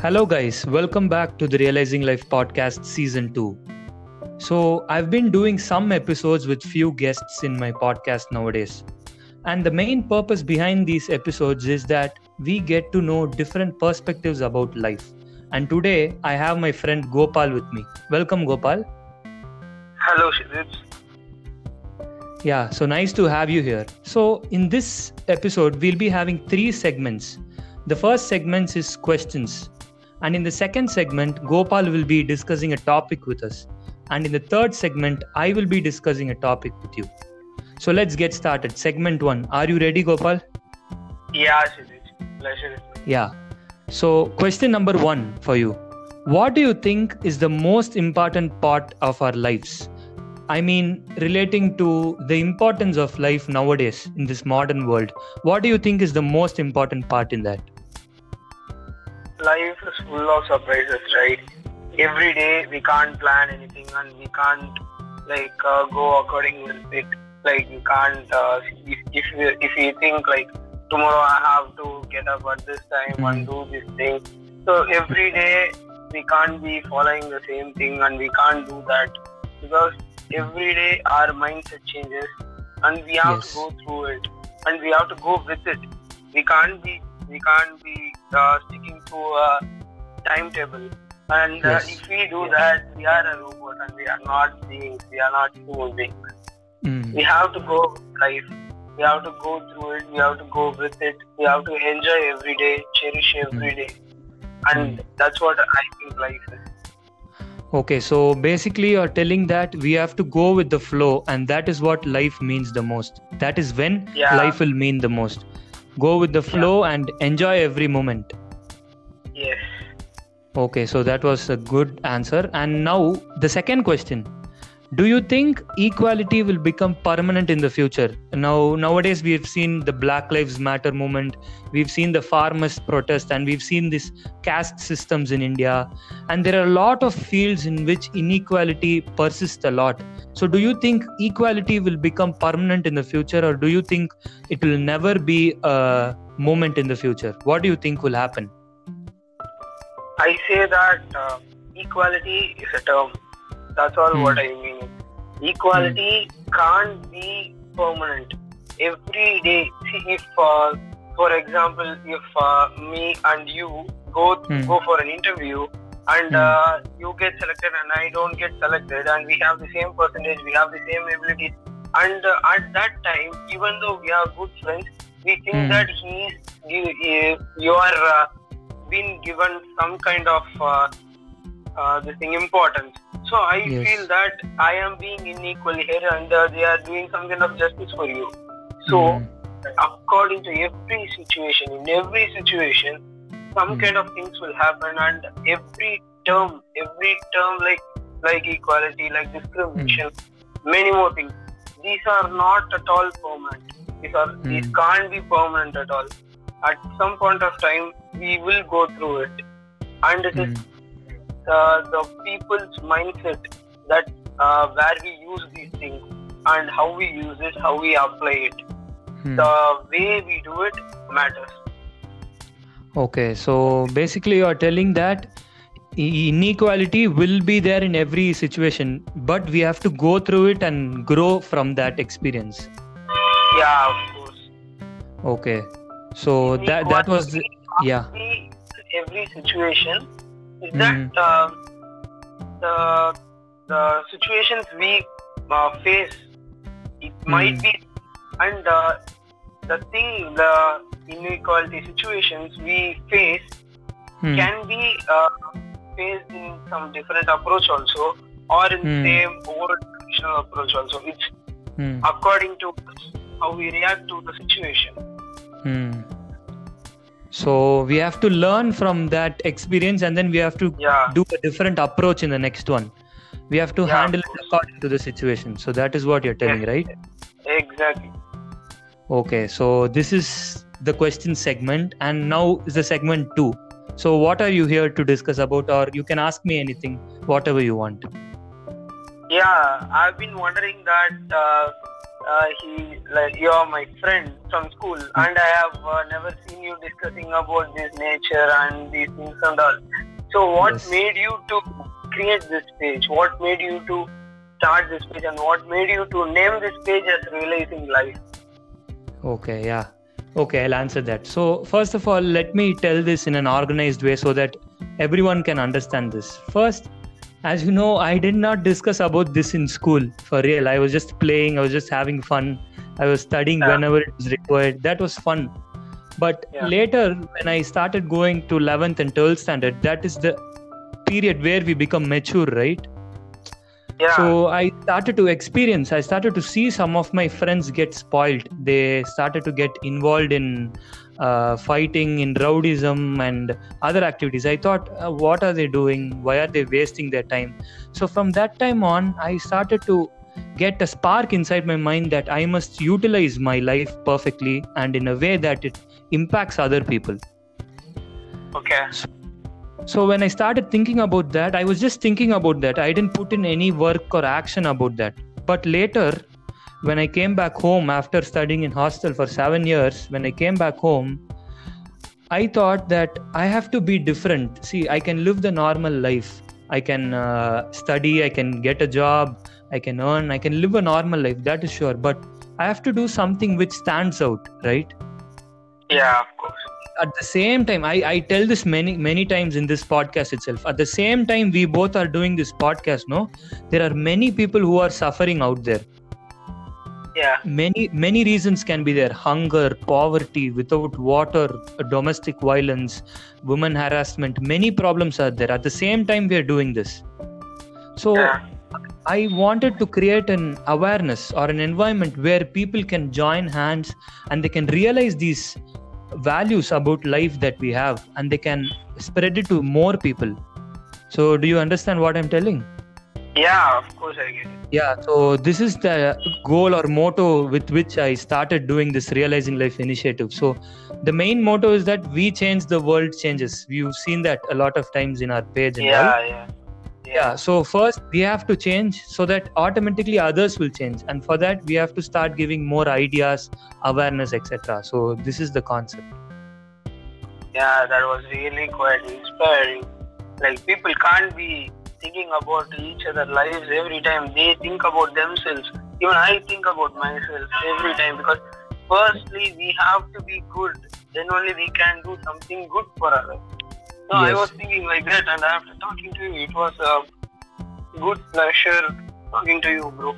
Hello, guys. Welcome back to the Realizing Life podcast season 2. So, I've been doing some episodes with few guests in my podcast nowadays. And the main purpose behind these episodes is that we get to know different perspectives about life. And today, I have my friend Gopal with me. Welcome, Gopal. Hello, Shidit. Yeah, so nice to have you here. So, in this episode, we'll be having three segments. The first segment is questions, and in the second segment, Gopal will be discussing a topic with us. And in the third segment, I will be discussing a topic with you. So, let's get started. Segment one. Are you ready, Gopal? Yeah, Shidit. Pleasure. Yeah. So, question number one for you What do you think is the most important part of our lives? I mean, relating to the importance of life nowadays in this modern world, what do you think is the most important part in that? Life is full of surprises, right? Every day we can't plan anything and we can't like uh, go according with it. Like we can't uh, if if we, if we think like tomorrow I have to get up at this time and do this thing. So every day we can't be following the same thing and we can't do that because every day our mindset changes and we have Yes. to go through it and we have to go with it. We can't be we can't be uh, sticking to a timetable. And uh, Yes. if we do that, we are a robot and we are not beings. We are not human beings. Mm. We have to go life. We have to go through it. We have to go with it. We have to enjoy every day, cherish every day, and that's what I think life is. Okay, so basically, you're telling that we have to go with the flow, and that is what life means the most. That is when Yeah. life will mean the most. Go with the flow and enjoy every moment. Yes. Okay, so that was a good answer. And now, the second question Do you think equality will become permanent in the future? Now, nowadays, we've seen the Black Lives Matter movement, we've seen the farmers' protest, and we've seen these caste systems in India. And there are a lot of fields in which inequality persists a lot. So, do you think equality will become permanent in the future, or do you think it will never be a moment in the future? What do you think will happen? I say that uh, equality is a term. That's all Hmm. what I mean. Equality can't be permanent. Every day, see if, uh, for example, if uh, me and you go Hmm. go for an interview and Hmm. uh, you get selected and I don't get selected, and we have the same percentage, we have the same abilities, and uh, at that time, even though we are good friends, we think Hmm. that he's you, you- you are uh, been given some kind of uh, uh, this thing importance. So I Yes. feel that I am being unequal here, and uh, they are doing some kind of justice for you. So Hmm. according to every situation, in every situation, some Hmm. kind of things will happen, and every term, every term like like equality, like discrimination, many more things. These are not at all permanent. These are these Hmm. can't be permanent at all. At some point of time, we will go through it, and it is Hmm. Uh, the people's mindset that uh, where we use these things and how we use it, how we apply it. Hmm. The way we do it matters. Okay, so basically, you're telling that inequality will be there in every situation, but we have to go through it and grow from that experience. Yeah, of course. Okay, so that that was the, yeah. Every situation is Mhm. that uh, the the situations we uh, face, it might Mhm. be, and uh, the thing, the inequality situations we face Hmm. can be uh, faced in some different approach also or in Hmm. same old traditional approach also it's Hmm. according to how we react to the situation Hmm. So we have to learn from that experience, and then we have to yeah do a different approach in the next one. We have to Yeah, handle it according to the situation. So that is what you're telling, Yes. right? exactly Okay, so this is the question segment, and now is the segment two. So, what are you here to discuss about, or you can ask me anything, whatever you want. yeah i've been wondering that uh, uh, he like you are my friend from school, and I have uh, never seen you discussing about this nature and these things and all. So, what Yes. made you to create this page? What made you to start this page, and what made you to name this page as Realizing Life? Okay, yeah. Okay, I'll answer that. So, first of all, let me tell this in an organized way so that everyone can understand this. First, as you know, I did not discuss about this in school for real. I was just playing, I was just having fun. I was studying Yeah. whenever it was required. That was fun. But Yeah. later, when I started going to 11th and 12th standard, that is the period where we become mature, right? Yeah. So I started to experience, I started to see some of my friends get spoiled. They started to get involved in uh, fighting, in rowdyism, and other activities. I thought, uh, what are they doing? Why are they wasting their time? So from that time on, I started to get a spark inside my mind that I must utilize my life perfectly and in a way that it impacts other people. okay. So when I started thinking about that, I was just thinking about that. I didn't put in any work or action about that. But later, when I came back home after studying in hostel for seven years, when I came back home, I thought that I have to be different. See, I can live the normal life. I can uh, study, I can get a job, I can earn, I can live a normal life, that is sure. But I have to do something which stands out, right? Yeah, of course. At the same time I, I tell this many many times in this podcast itself. At the same time we both are doing this podcast no? There are many people who are suffering out there. Yeah. many many reasons can be there. Hunger poverty without water domestic violence women harassment many problems are there. At the same time we are doing this. So Yeah. I wanted to create an awareness or an environment where people can join hands and they can realize these values about life that we have and they can spread it to more people. So, do you understand what I'm telling? Yeah, of course I get it. Yeah, so this is the goal or motto with which I started doing this Realizing Life initiative. So, the main motto is that we change, the world changes. We've seen that a lot of times in our page and all Yeah, yeah. so first we have to change so that automatically others will change and for that we have to start giving more ideas awareness etc so this is the concept Yeah, that was really quite inspiring. Like people can't be thinking about each other's lives every time. They think about themselves. Even I think about myself every time because firstly we have to be good. Then only we can do something good for others. So I was thinking like that, and after talking to you, it was a good pleasure talking to you, bro.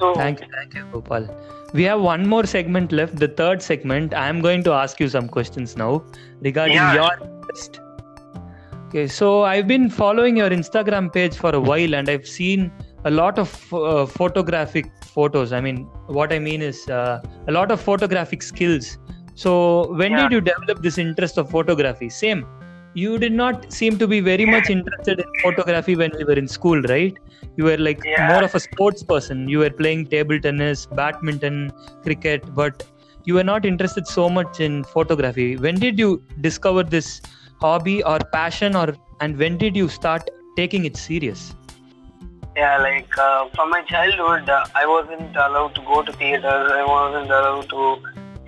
So thank you thank you gopal. We have one more segment left the third segment. I am going to ask you some questions now regarding Yeah. your interest. Okay so i've been following your instagram page for a while and i've seen a lot of uh, photographic photos. I mean what i mean is uh, a lot of photographic skills. So when Yeah. did you develop this interest of photography? Same you did not seem to be very much interested in photography when you were in school right you were like Yeah. more of a sports person you were playing table tennis badminton cricket but you were not interested so much in photography when did you discover this hobby or passion or and when did you start taking it serious Yeah, like uh, from my childhood, uh, I wasn't allowed to go to theaters. I wasn't allowed to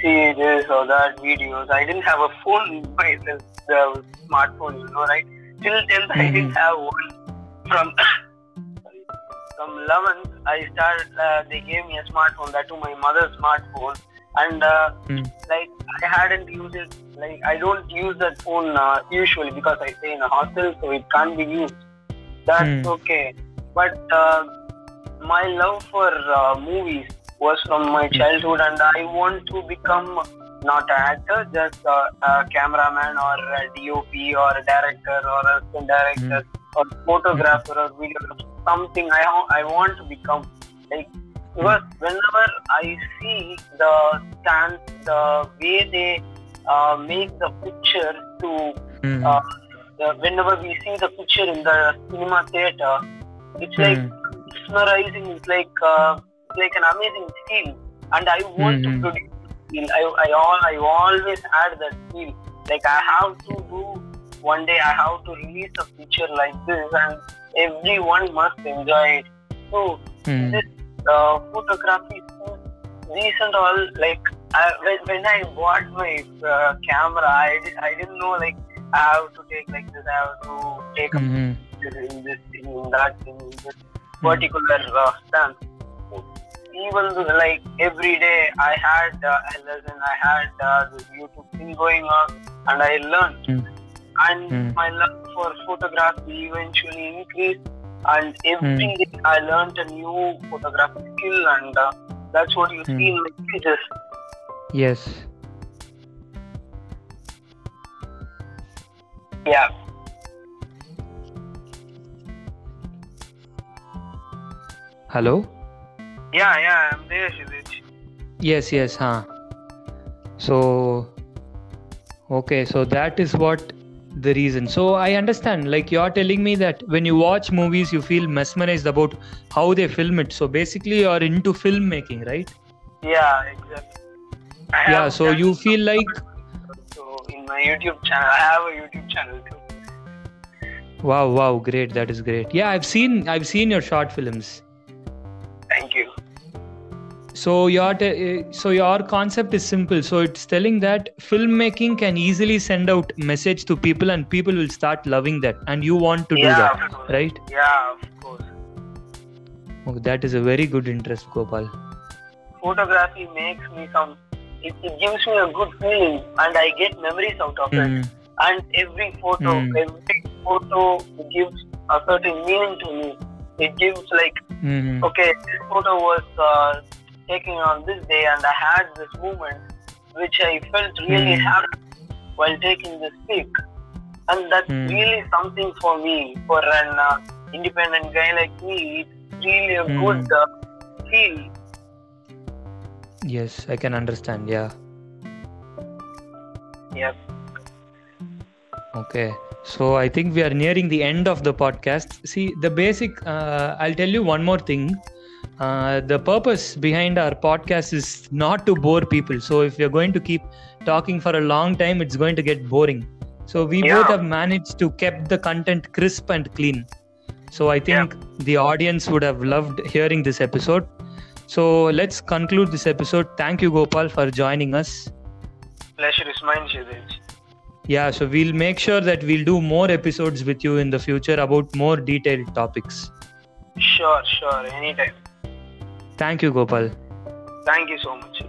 see this or that videos. I didn't have a phone myself, the smartphone, you know, right? Till 10th, I didn't have one. From sorry, from 11th, I started. Uh, they gave me a smartphone, that to my mother's smartphone, and uh, Hmm. like I hadn't used it. Like I don't use that phone uh, usually because I stay in a hostel, so it can't be used. That's Hmm. okay. But uh, my love for uh, movies was from my childhood, and I want to become not an actor, just uh, a cameraman or a DOP or a director or a assistant director or photographer or videographer. Something I I want to become like because whenever I see the stance, the way they uh, make the picture to Hmm. uh, the, whenever we see the picture in the cinema theater, it's like Hmm. mesmerizing. It's like uh, like an amazing skill, and I want Mhm. to produce feel. I I, all, I always had that skill. Like I have to do one day. I have to release a picture like this, and everyone must enjoy it. So Hmm. this uh, photography and all like I, when, when I bought my uh, camera, I, did, I didn't know like I have to take like this, I have to take Mhm. this in this thing, in that thing, in this particular uh, stance. Even like every day I had uh, a lesson, I had uh, this YouTube thing going on, and I learned. Mm. And Mm. my love for photography eventually increased, and every Mm. day I learned a new photographic skill, and uh, that's what you Mm. see in my pictures. Yes. Yeah. Hello. Yeah, yeah, I'm there, Shivich. Yes, yes, huh. So, okay, so that is what the reason. So I understand. Like you're telling me that when you watch movies, you feel mesmerized about how they film it. So basically, you're into filmmaking, right? Yeah, exactly. I Yeah. So you feel like, So in my YouTube channel, I have a YouTube channel too. wow, wow, great. That is great. Yeah, I've seen, I've seen your short films. So your te- eh, so your concept is simple. So it's telling that filmmaking can easily send out message to people, and people will start loving that, and you want to do that, right? Yeah, of course. Oh, that is a very good interest, Gopal. Photography makes me some. It, it gives me a good feeling, and I get memories out of it. Mm, And every photo, Mm. every photo gives a certain meaning to me. It gives like, mhm, okay, this photo was uh, taken on this day, and I had this moment, which I felt really Mm. happy while taking this pic. And that's Mm. really something for me, for an uh, independent guy like me. It's really a Mm. good uh, feel. Yes, I can understand. Yeah. Yep. Okay. So I think we are nearing the end of the podcast. See, the basic. Uh, I'll tell you one more thing. Uh, the purpose behind our podcast is not to bore people. So if we're going to keep talking for a long time, it's going to get boring. So we Yeah. both have managed to keep the content crisp and clean. So I think the audience would have loved hearing this episode. So let's conclude this episode. Thank you, Gopal, for joining us. Pleasure is mine, Shidej. Yeah, so we'll make sure that we'll do more episodes with you in the future about more detailed topics. Sure, sure, anytime. Thank you, Gopal. Thank you so much.